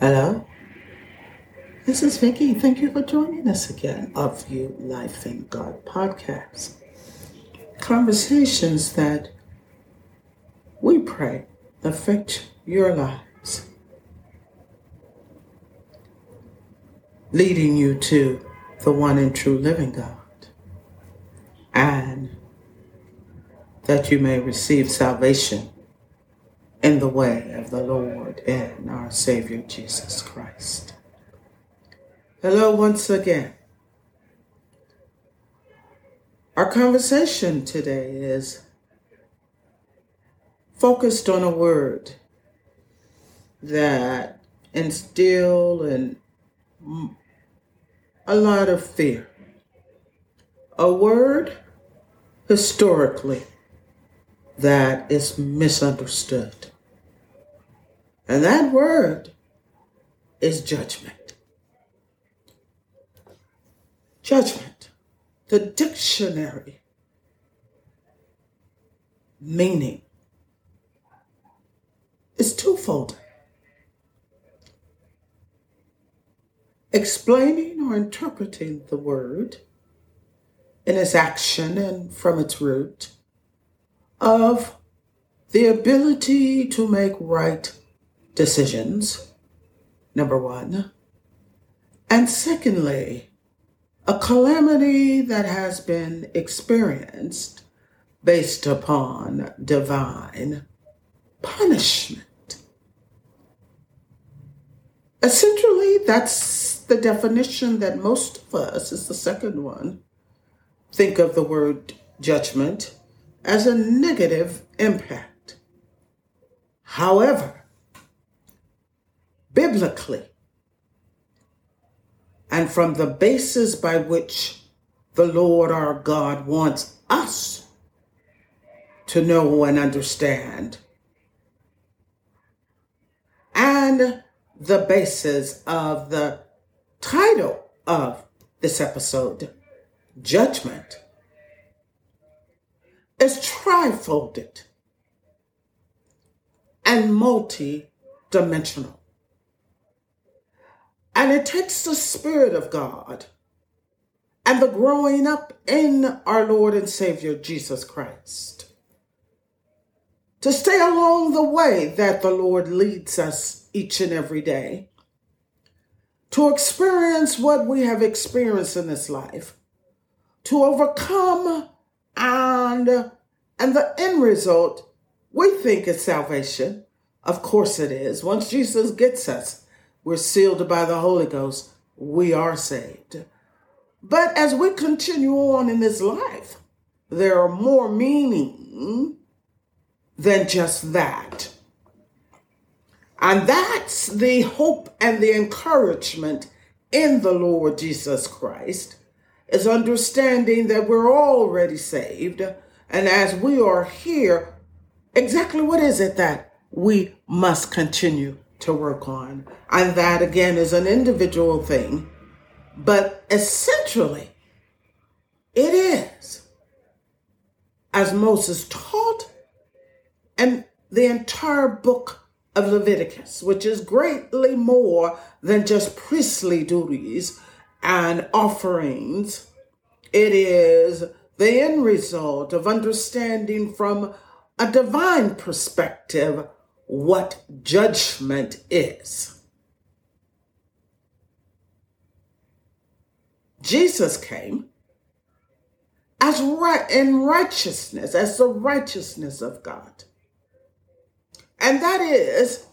Hello, this is Vicki. Thank you for joining us again of You Life in God podcast. Conversations that we pray affect your lives, leading you to the one and true living God, and that you may receive salvation in the way of the Lord and our Savior Jesus Christ. Hello, once again. Our conversation today is focused on a word that instill in a lot of fear. A word historically that is misunderstood. And that word is judgment. Judgment. The dictionary meaning is twofold. Explaining or interpreting the word in its action and from its root of the ability to make right decisions, number one. And secondly, a calamity that has been experienced based upon divine punishment. Essentially, that's the definition that most of us, is the second one, think of the word judgment as a negative impact. However, biblically, and from the basis by which the Lord our God wants us to know and understand, and the basis of the title of this episode, Judgment is trifolded and multi-dimensional. And it takes the Spirit of God and the growing up in our Lord and Savior Jesus Christ to stay along the way that the Lord leads us each and every day, to experience what we have experienced in this life, to overcome and uh, and the end result we think is salvation. Of course it is. Once jesus gets us we're sealed by the holy ghost. We are saved. But as we continue on in this life there are more meaning than just that. And that's the hope and the encouragement in the lord jesus christ is understanding that we're already saved. And as we are here, exactly what is it that we must continue to work on? And that again is an individual thing, but essentially it is as Moses taught and the entire book of Leviticus, which is greatly more than just priestly duties and offerings. It is the end result of understanding from a divine perspective what judgment is. Jesus came as right in righteousness, as the righteousness of God. And that is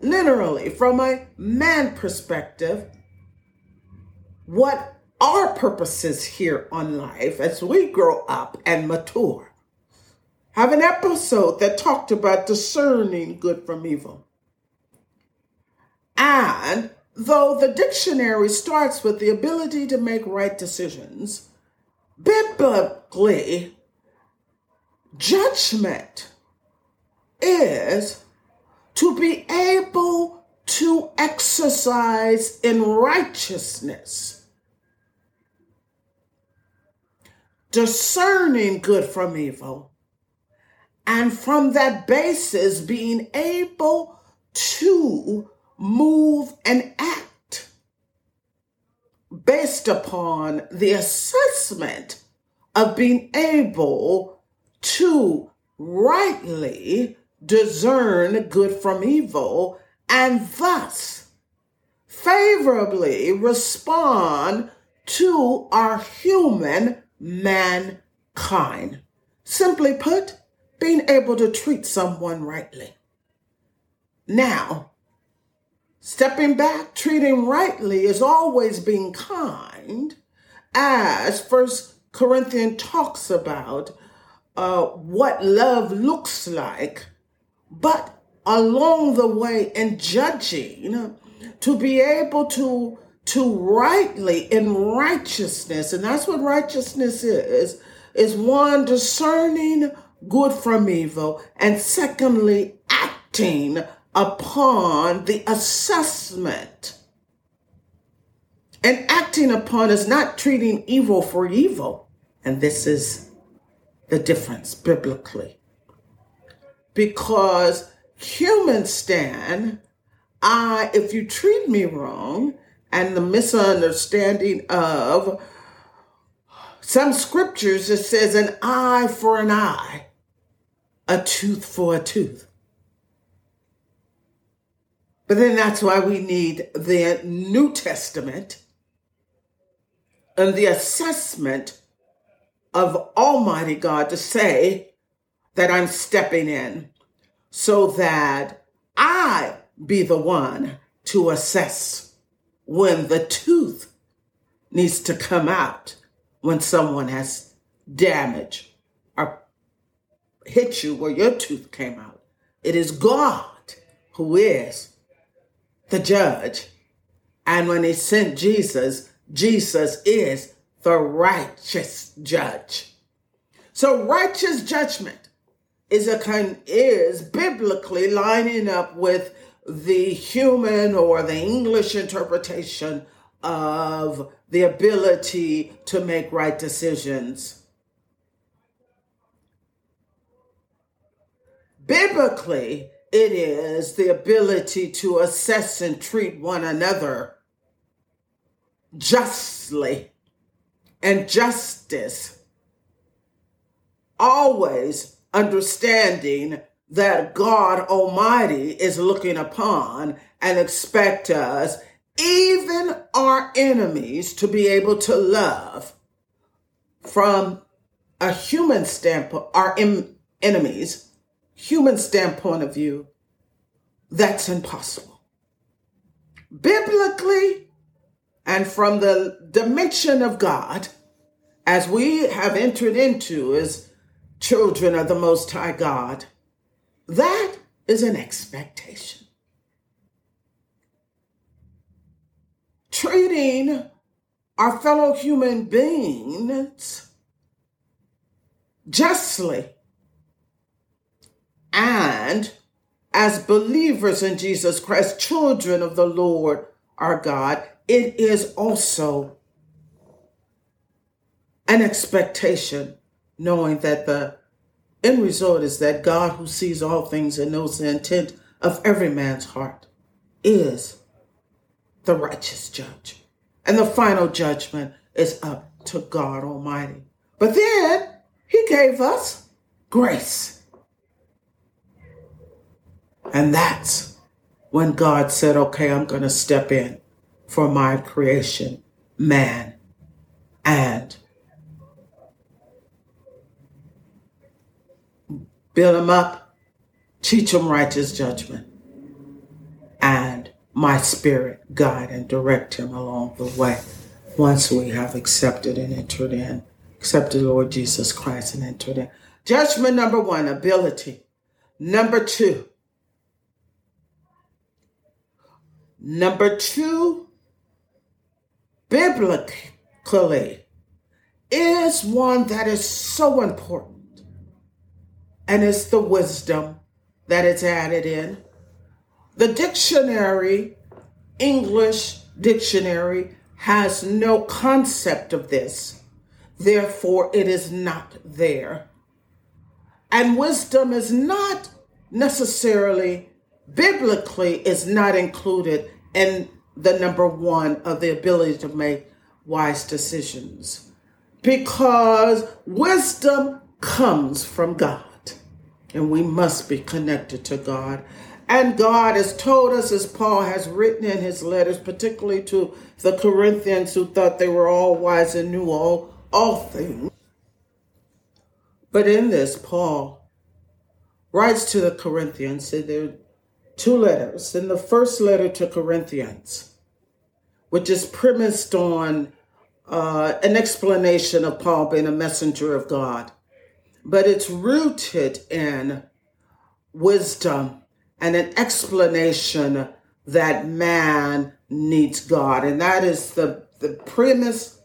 literally from a man perspective what our purposes here on life as we grow up and mature. Have an episode that talked about discerning good from evil. And though the dictionary starts with the ability to make right decisions, biblically, judgment is to be able to exercise in righteousness, discerning good from evil, and from that basis being able to move and act based upon the assessment of being able to rightly discern good from evil and thus favorably respond to our human mankind. Simply put, being able to treat someone rightly. Now, stepping back, treating rightly is always being kind, as First Corinthians talks about uh, what love looks like, but along the way and judging, to be able to to rightly in righteousness, and that's what righteousness is, is one discerning good from evil, and secondly, acting upon the assessment. And acting upon is not treating evil for evil. And this is the difference biblically. Because humans stand, I, if you treat me wrong, and the misunderstanding of some scriptures, it says an eye for an eye, a tooth for a tooth. But then that's why we need the New Testament and the assessment of Almighty God to say that I'm stepping in so that I be the one to assess when the tooth needs to come out when someone has damaged or hit you where your tooth came out. It is God who is the judge. And when he sent Jesus, Jesus is the righteous judge. So righteous judgment is a kind is biblically lining up with the human or the English interpretation of the ability to make right decisions. Biblically, it is the ability to assess and treat one another justly and justice, always understanding that God Almighty is looking upon and expect us, even our enemies, to be able to love from a human standpoint, our em- enemies human standpoint of view, that's impossible. Biblically, and from the dimension of God, as we have entered into as children of the Most High God, that is an expectation. Treating our fellow human beings justly and as believers in Jesus Christ, children of the Lord our God, it is also an expectation, knowing that the end result is that God, who sees all things and knows the intent of every man's heart, is the righteous judge. And the final judgment is up to God Almighty. But then he gave us grace. And that's when God said, okay, I'm going to step in for my creation, man, and build him up, teach him righteous judgment, and my spirit guide and direct him along the way once we have accepted and entered in, accepted Lord Jesus Christ and entered in. Judgment number one, ability. Number two, Number two, biblically, is one that is so important, and it's the wisdom that it's added in. The dictionary, English dictionary, has no concept of this. Therefore, it is not there. And wisdom is not necessarily biblically is not included in the number one of the ability to make wise decisions because wisdom comes from God and we must be connected to God. And God has told us, as Paul has written in his letters, particularly to the Corinthians who thought they were all wise and knew all, all things. But in this, Paul writes to the Corinthians, and there are two letters. In the first letter to Corinthians, which is premised on uh, an explanation of Paul being a messenger of God, but it's rooted in wisdom and an explanation that man needs God. And that is the, the premise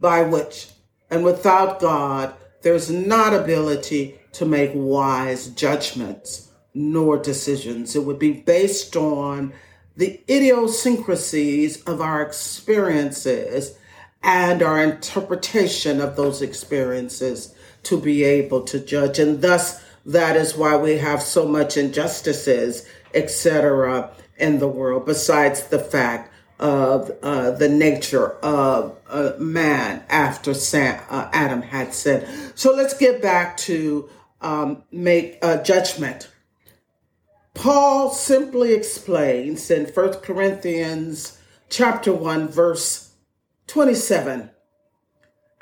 by which, and without God, there's not ability to make wise judgments nor decisions. It would be based on the idiosyncrasies of our experiences and our interpretation of those experiences to be able to judge. And thus, that is why we have so much injustices, etc., in the world, besides the fact of uh, the nature of man after Sam, uh, Adam had sinned. So let's get back to um, make a judgment. Paul simply explains in 1 Corinthians chapter 1 verse 27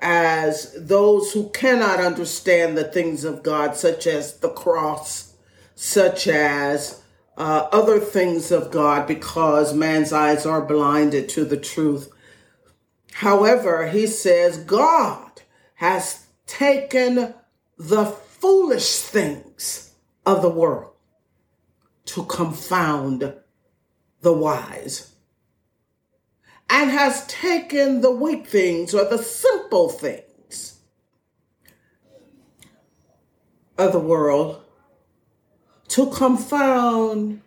as those who cannot understand the things of God, such as the cross, such as uh, other things of God, because man's eyes are blinded to the truth. However, he says God has taken the foolish things of the world to confound the wise and has taken the weak things or the simple things of the world to confound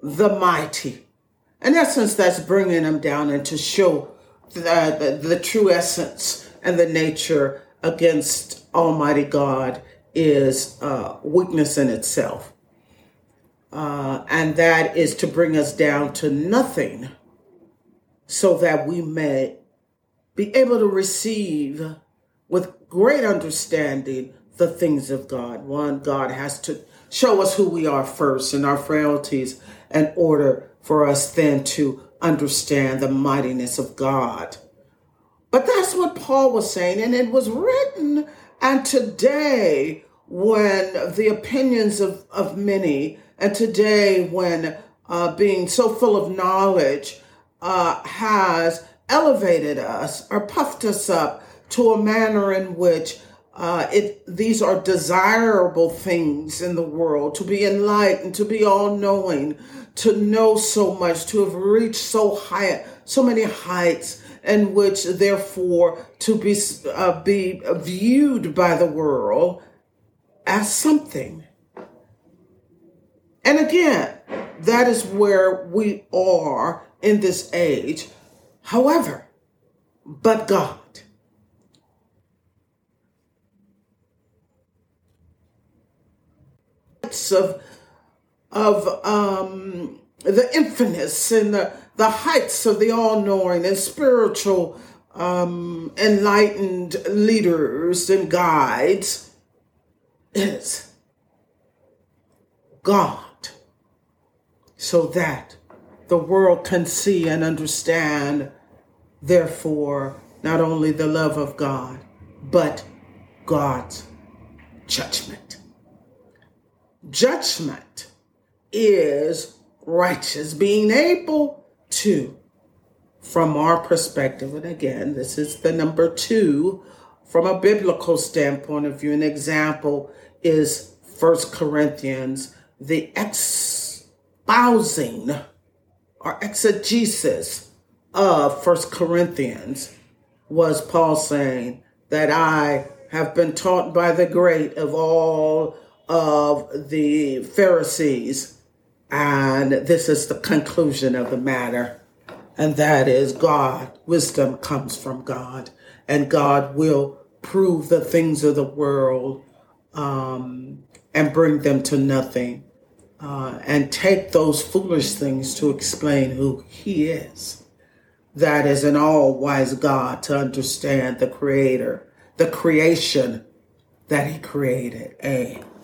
the mighty. In essence, that's bringing them down and to show the, the, the true essence and the nature against Almighty God is uh, weakness in itself. Uh, and that is to bring us down to nothing so that we may be able to receive with great understanding the things of God. One, God has to show us who we are first and our frailties in order for us then to understand the mightiness of God. But that's what Paul was saying, and it was written. And today, when the opinions of, of many, and today, when uh, being so full of knowledge, uh, has elevated us or puffed us up to a manner in which uh, it these are desirable things in the world to be enlightened, to be all knowing, to know so much, to have reached so high, so many heights, in which therefore to be uh, be viewed by the world as something. And again, that is where we are in this age. However, but God. Of, of um, the infinite and the, the heights of the all knowing and spiritual um, enlightened leaders and guides is God. So that the world can see and understand, therefore, not only the love of God, but God's judgment. Judgment is righteous, being able to, from our perspective, and again, this is the number two from a biblical standpoint of view. An example is First Corinthians, the espousing or exegesis of First Corinthians was Paul saying that I have been taught by the great of all of the Pharisees. And this is the conclusion of the matter. And that is God. Wisdom comes from God. And God will prove the things of the world um, and bring them to nothing uh, and take those foolish things to explain who he is. That is an all wise God to understand the creator, the creation that he created.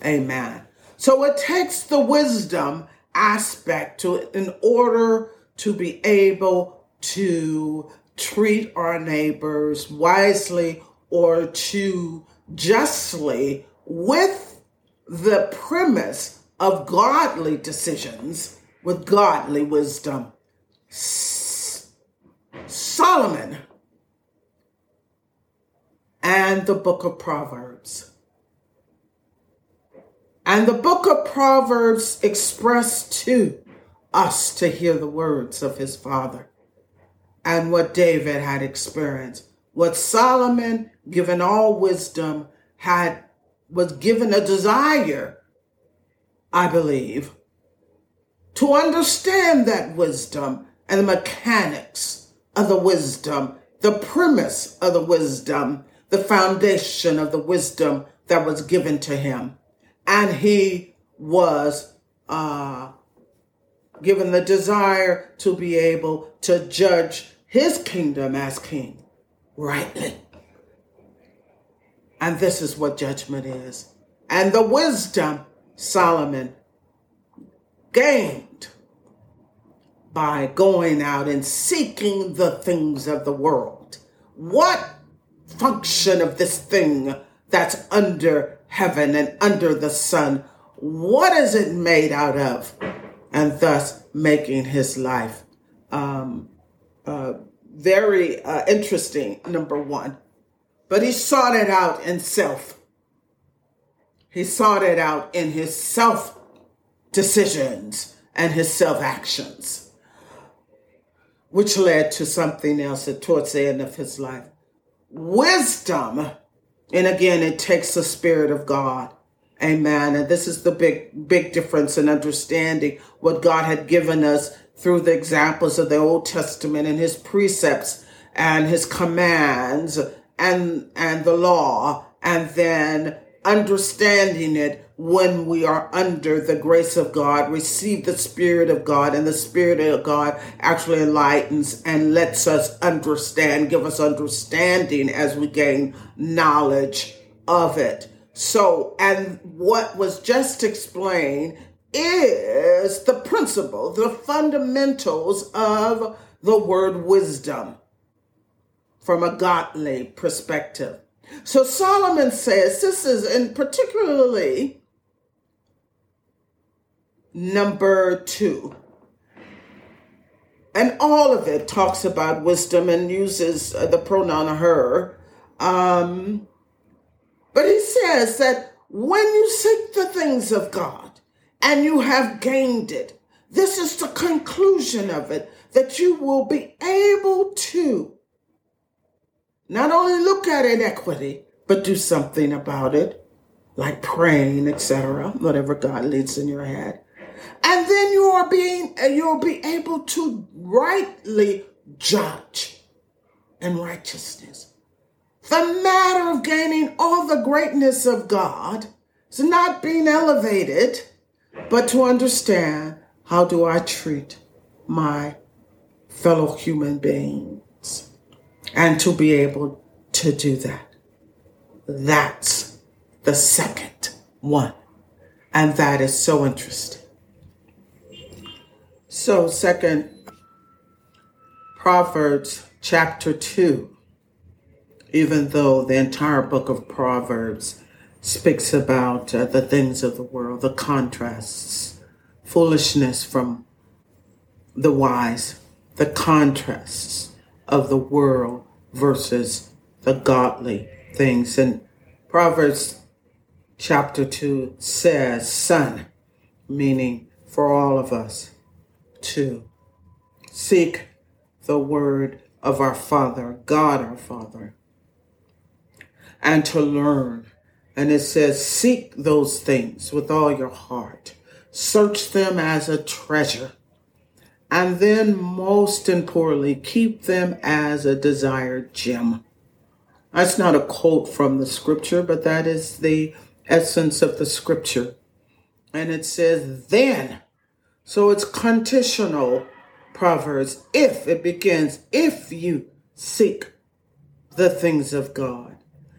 Amen. So it takes the wisdom aspect to in order to be able to treat our neighbors wisely or to justly with the premise of godly decisions with godly wisdom. Solomon and the book of Proverbs. And the book of Proverbs express to us to hear the words of his father and what David had experienced. What Solomon, given all wisdom, had was given a desire, I believe, to understand that wisdom and the mechanics of the wisdom, the premise of the wisdom, the foundation of the wisdom that was given to him. And he was uh, given the desire to be able to judge his kingdom as king rightly. And this is what judgment is. And the wisdom Solomon gained by going out and seeking the things of the world. What function of this thing that's under heaven and under the sun, what is it made out of? And thus making his life um, uh, very uh, interesting, number one. But he sought it out in self. He sought it out in his self decisions and his self actions, which led to something else towards the end of his life. Wisdom, and again, it takes the Spirit of God. Amen. And this is the big, big difference in understanding what God had given us through the examples of the Old Testament and his precepts and his commands and, and the law, and then understanding it when we are under the grace of God, receive the Spirit of God, and the Spirit of God actually enlightens and lets us understand, give us understanding as we gain knowledge of it. So, and what was just explained is the principle, the fundamentals of the word wisdom from a godly perspective. So Solomon says this is, and particularly number two. And all of it talks about wisdom and uses the pronoun her. Um, but he says that when you seek the things of God, and you have gained it. This is the conclusion of it that you will be able to not only look at inequity, but do something about it, like praying, etc., whatever God leads in your head. And then you are being you'll be able to rightly judge in righteousness. The matter of gaining all the greatness of God is not being elevated but to understand how do I treat my fellow human beings and to be able to do that. That's the second one. And that is so interesting. So, second, Proverbs chapter 2, even though the entire book of Proverbs speaks about uh, the things of the world, the contrasts, foolishness from the wise, the contrasts of the world versus the godly things. And Proverbs chapter 2 says, Son, meaning for all of us to seek the word of our Father, God our Father, and to learn and it says, Seek those things with all your heart, search them as a treasure. And then, most importantly, keep them as a desired gem. That's not a quote from the scripture, but that is the essence of the scripture. And it says, then. So it's conditional Proverbs. If it begins, if you seek the things of God,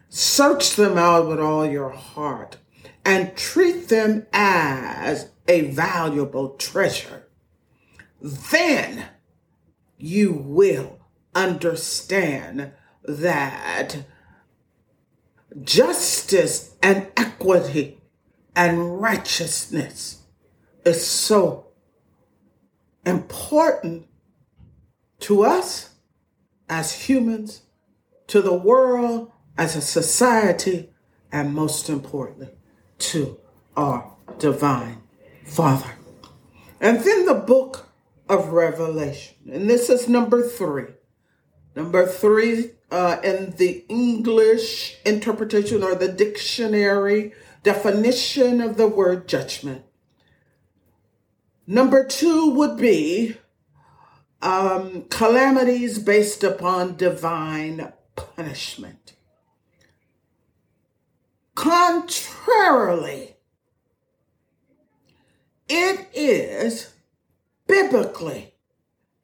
search them out with all your heart and treat them as a valuable treasure, then you will understand that justice and equity and righteousness is so important to us as humans, to the world as a society, and most importantly, to our divine Father. And then the book of Revelation, and this is number three. Number three uh, in the English interpretation or the dictionary definition of the word judgment. Number two would be um, calamities based upon divine punishment. Contrarily, it is biblically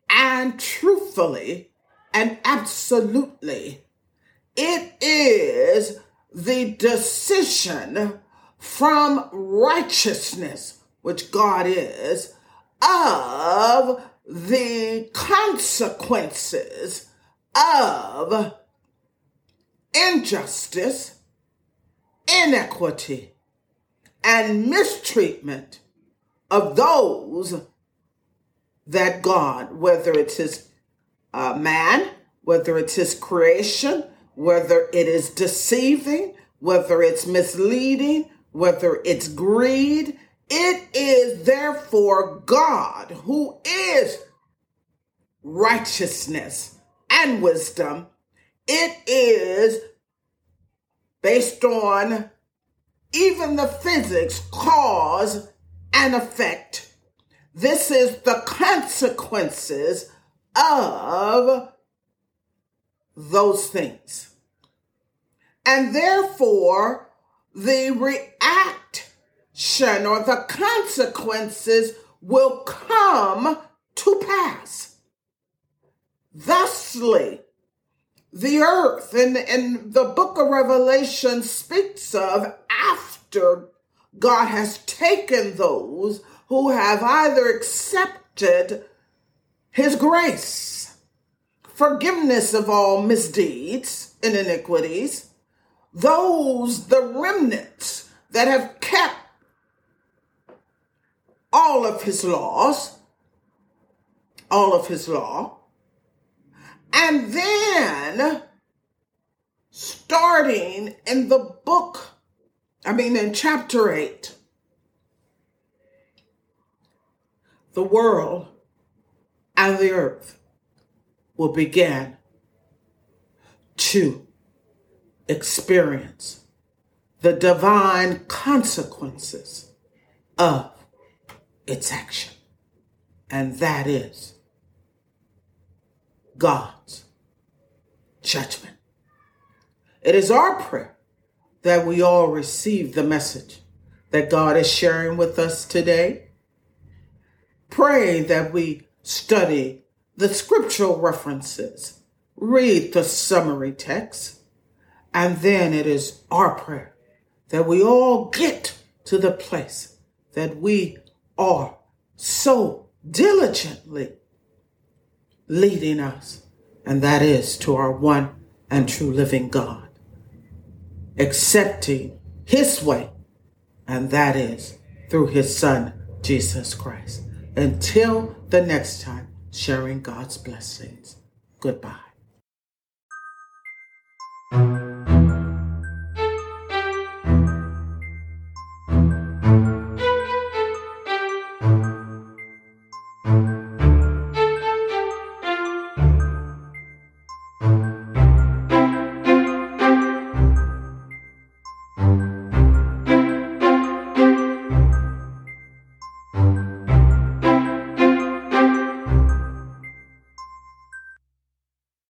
and truthfully and absolutely, it is the decision from righteousness, which God is, of the consequences of injustice, inequity, and mistreatment of those that God, whether it's his uh, man, whether it's his creation, whether it is deceiving, whether it's misleading, whether it's greed, it is therefore God who is righteousness and wisdom. It is based on even the physics, cause and effect. This is the consequences of those things. And therefore, the reaction or the consequences will come to pass. Thusly, the earth and, and the book of Revelation speaks of after God has taken those who have either accepted his grace, forgiveness of all misdeeds and iniquities, those, the remnants that have kept all of his laws, all of his law, and then starting in the book, I mean, in chapter 8, the world and the earth will begin to experience the divine consequences of its action. And that is God's judgment. It is our prayer that we all receive the message that God is sharing with us today. Pray that we study the scriptural references, read the summary text, and then it is our prayer that we all get to the place that we are so diligently leading us, and that is to our one and true living God, accepting His way, and that is through His Son, Jesus Christ. Until the next time, sharing God's blessings. Goodbye.